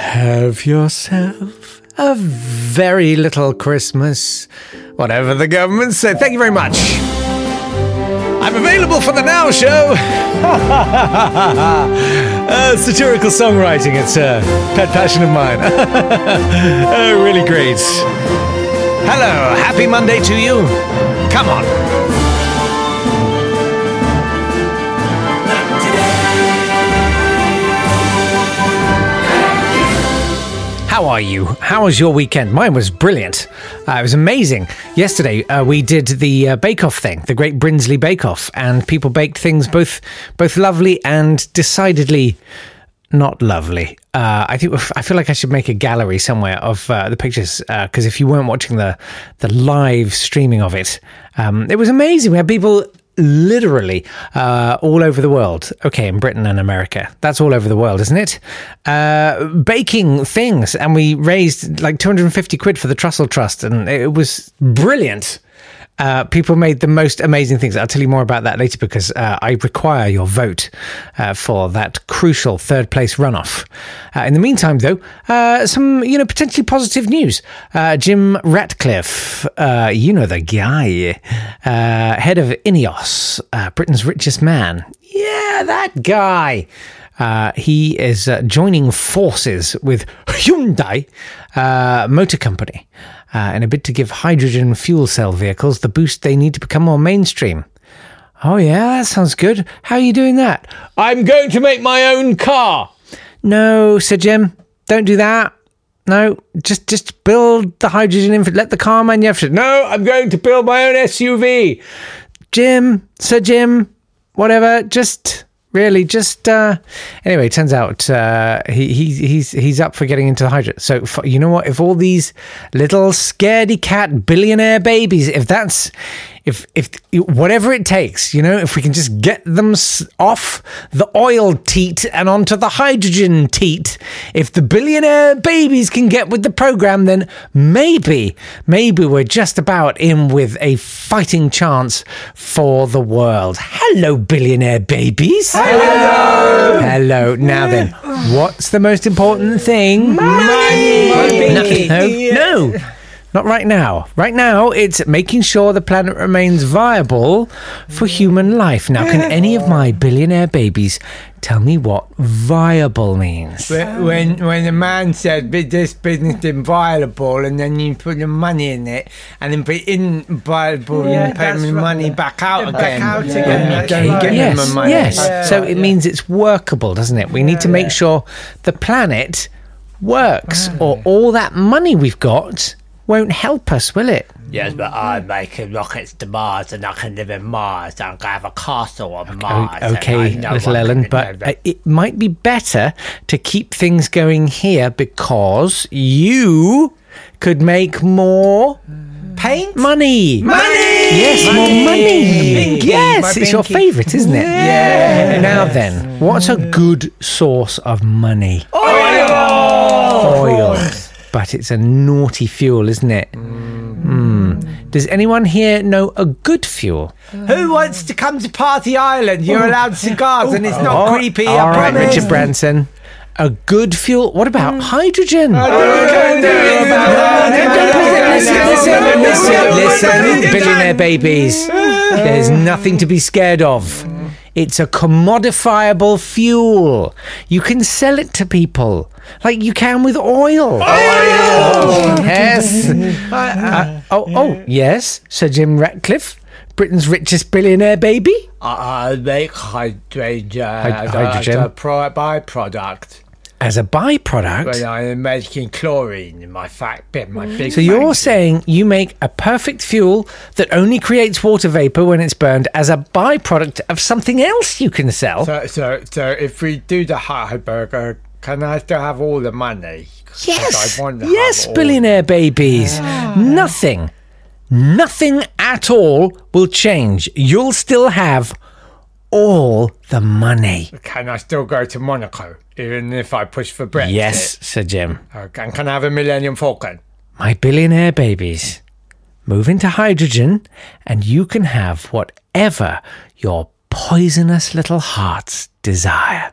Have yourself a very little Christmas, whatever the government said. Thank you very much. I'm available for the Now Show. uh, satirical songwriting, it's a pet passion of mine. oh, really great. Hello, happy Monday to you. Come on. How are you? How was your weekend? Mine was brilliant. Uh, it was amazing. Yesterday uh, we did the uh, Bake Off thing, the Great Brinsley Bake Off, and people baked things both both lovely and decidedly not lovely. Uh, I think I feel like I should make a gallery somewhere of uh, the pictures because if you weren't watching the the live streaming of it, um, it was amazing. We had people literally uh, all over the world. Okay, in Britain and America. That's all over the world, isn't it? Uh, baking things. And we raised like 250 quid for the Trussell Trust, and it was brilliant. Uh, people made the most amazing things. I'll tell you more about that later because uh, I require your vote uh, for that crucial third place runoff. Uh, in the meantime, though, uh, some you know potentially positive news. Uh, Jim Ratcliffe, you know the guy, head of Ineos, Britain's richest man. Yeah, that guy. Uh, he is uh, joining forces with Hyundai uh, Motor Company uh, in a bid to give hydrogen fuel cell vehicles the boost they need to become more mainstream. Oh, yeah, that sounds good. How are you doing that? I'm going to make my own car. No, Sir Jim, don't do that. No, just just build the hydrogen infra. Let the car manufacturer. No, I'm going to build my own SUV. Jim, Sir Jim, whatever. Just really just uh anyway turns out uh he, he he's he's up for getting into the hydra. So you know what? If all these little scaredy cat billionaire babies if that's if if whatever it takes you know if we can just get them off the oil teat and onto the hydrogen teat if the billionaire babies can get with the program then maybe maybe we're just about in with a fighting chance for the world. Hello billionaire babies. Hello. Hello. Now then what's the most important thing? Money. No, no not right now. Right now, it's making sure the planet remains viable for human life. Now, can any of my billionaire babies tell me what viable means? When when, when a man said "Bi- this business is viable, and then you put the money in it, and then if it isn't viable, Yeah, you pay that's the right. money back out Yeah, again. back out And again, you that's don't right. give yes, them money. yes. Yeah. so it means it's workable, doesn't it? We need to make sure the planet works, or all that money we've got won't help us, will it? Yes, but I'm making rockets to Mars and I can live in Mars. I'm going to have a castle on Mars. okay, little Elon, but uh, it might be better to keep things going here because you could make more Paint? money. Money! Yes, more money. Pinky, yes, it's your favourite, isn't it? Yeah. Now then, what's a good source of money? Oil. But it's a naughty fuel, isn't it? Hmm. Does anyone here know a good fuel? Who wants to come to Party Island? You're allowed cigars, and it's not Oh, creepy. All I right, promise. Richard Branson. A good fuel. What about hydrogen? Listen, listen, listen, listen, billionaire babies. There's nothing to be scared of. It's a commodifiable fuel. You can sell it to people like you can with oil. Oil Yes. Uh, oh, oh, yes, Sir Jim Ratcliffe, Britain's richest billionaire baby. I, I make hydrogen Hy- as a pro- byproduct As a byproduct. when I'm making chlorine in my fact in my big. So you're factory. saying you make a perfect fuel that only creates water vapor when it's burned as a byproduct of something else you can sell? So, so, so if we do the hot burger, can I still have all the money? yes, yes, billionaire babies. Nothing, nothing at all will change. You'll still have all the money. Can I still go to Monaco even if I push for Brexit? Yes, Sir Jim. Can, can I have a Millennium Falcon? My billionaire babies. Move into hydrogen, and you can have whatever your poisonous little hearts desire.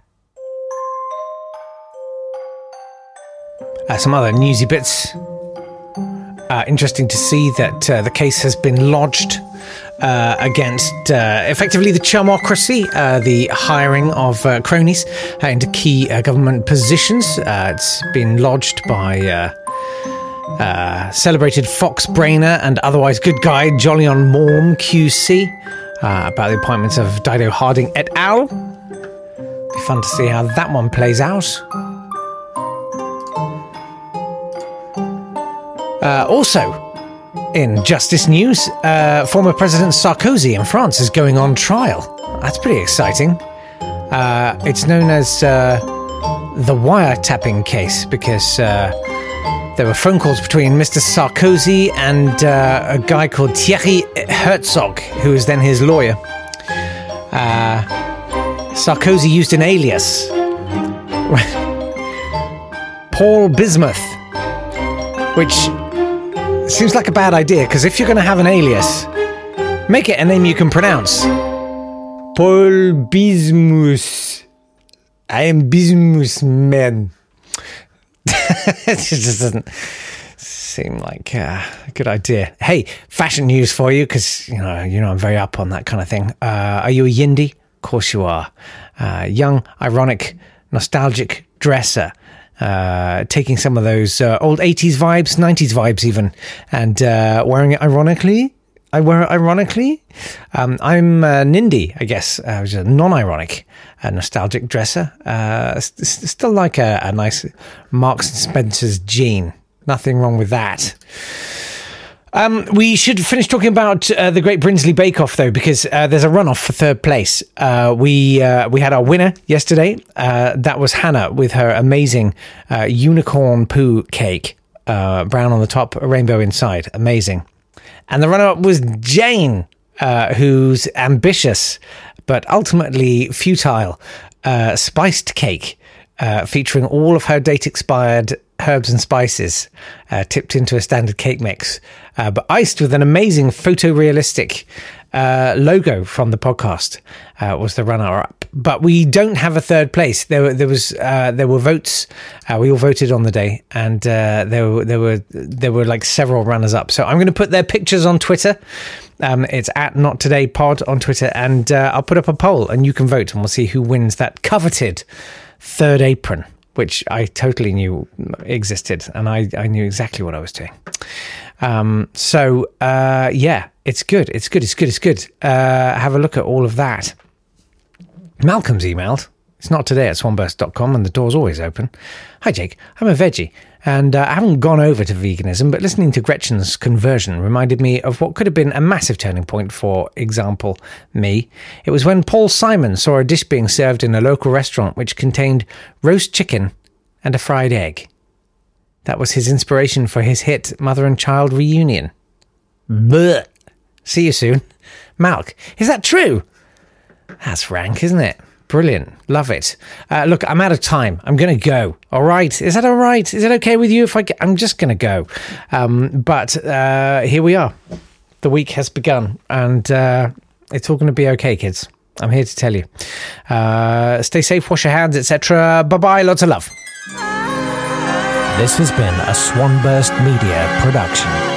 Uh, some other newsy bits. Uh, interesting to see that uh, the case has been lodged uh, against uh, effectively the chumocracy, uh, the hiring of uh, cronies into key government positions. It's been lodged by celebrated Fox Brainer and otherwise good guy Jolyon Maugham QC about the appointments of Dido Harding et al. Be fun to see how that one plays out. Uh, also, in justice news, uh, former President Sarkozy in France is going on trial. That's pretty exciting. Uh, it's known as uh, the wiretapping case because uh, there were phone calls between Mr. Sarkozy and uh, a guy called Thierry Herzog, who was then his lawyer. Uh, Sarkozy used an alias Paul Bismuth, which seems like a bad idea because if you're going to have an alias, make it a name you can pronounce. Paul Bismuth. I am Bismuth man. it just doesn't seem like uh, a good idea. Hey, fashion news for you because you know you know I'm very up on that kind of thing. Uh, are you a yindi? Of course you are. Uh, young, ironic, nostalgic dresser. Uh, taking some of those uh, old 80s vibes, 90s vibes, even, and uh, wearing it ironically. I wear it ironically. Um, I'm Nindy, I guess, uh, which is a non-ironic, uh, nostalgic dresser. Uh, s- s- still like a, a nice Marks and Spencer's jean. Nothing wrong with that. Um, we should finish talking about uh, the Great Brinsley Bake Off, though, because uh, there's a runoff for third place. Uh, we uh, we had our winner yesterday. Uh, that was Hannah with her amazing uh, unicorn poo cake, brown on the top, a rainbow inside. Amazing. And the runner up was Jane, uh, who's ambitious but ultimately futile spiced cake uh, featuring all of her date expired herbs and spices uh, tipped into a standard cake mix, uh, but iced with an amazing photorealistic uh, logo from the podcast. Uh, was the runner up, but we don't have a third place. There, were, there was uh, there were votes. Uh, we all voted on the day, and there were there were there were like several runners up. So I'm going to put their pictures on Twitter. Um, it's at Not Today Pod on Twitter, and I'll put up a poll, and you can vote, and we'll see who wins that coveted third apron, which I totally knew existed, and I, I knew exactly what I was doing. Um, so uh, yeah, it's good, it's good, it's good, it's good. Uh, have a look at all of that. Malcolm's emailed. It's not today at swanburst.com and the door's always open. Hi, Jake. I'm a veggie and uh, I haven't gone over to veganism, but listening to Gretchen's conversion reminded me of what could have been a massive turning point for example, me. It was when Paul Simon saw a dish being served in a local restaurant which contained roast chicken and a fried egg. That was his inspiration for his hit Mother and Child Reunion. Blech. See you soon. Malk, is that true? That's rank, isn't it? Brilliant. Love it. Uh, look, I'm out of time. I'm going to go. All right. Is that all right? Is it okay with you if I I'm just going to go. Um, but uh, here we are. The week has begun and uh, it's all going to be okay, kids. I'm here to tell you. Uh, stay safe, wash your hands, etc. Bye bye. Lots of love. This has been a Swanburst Media production.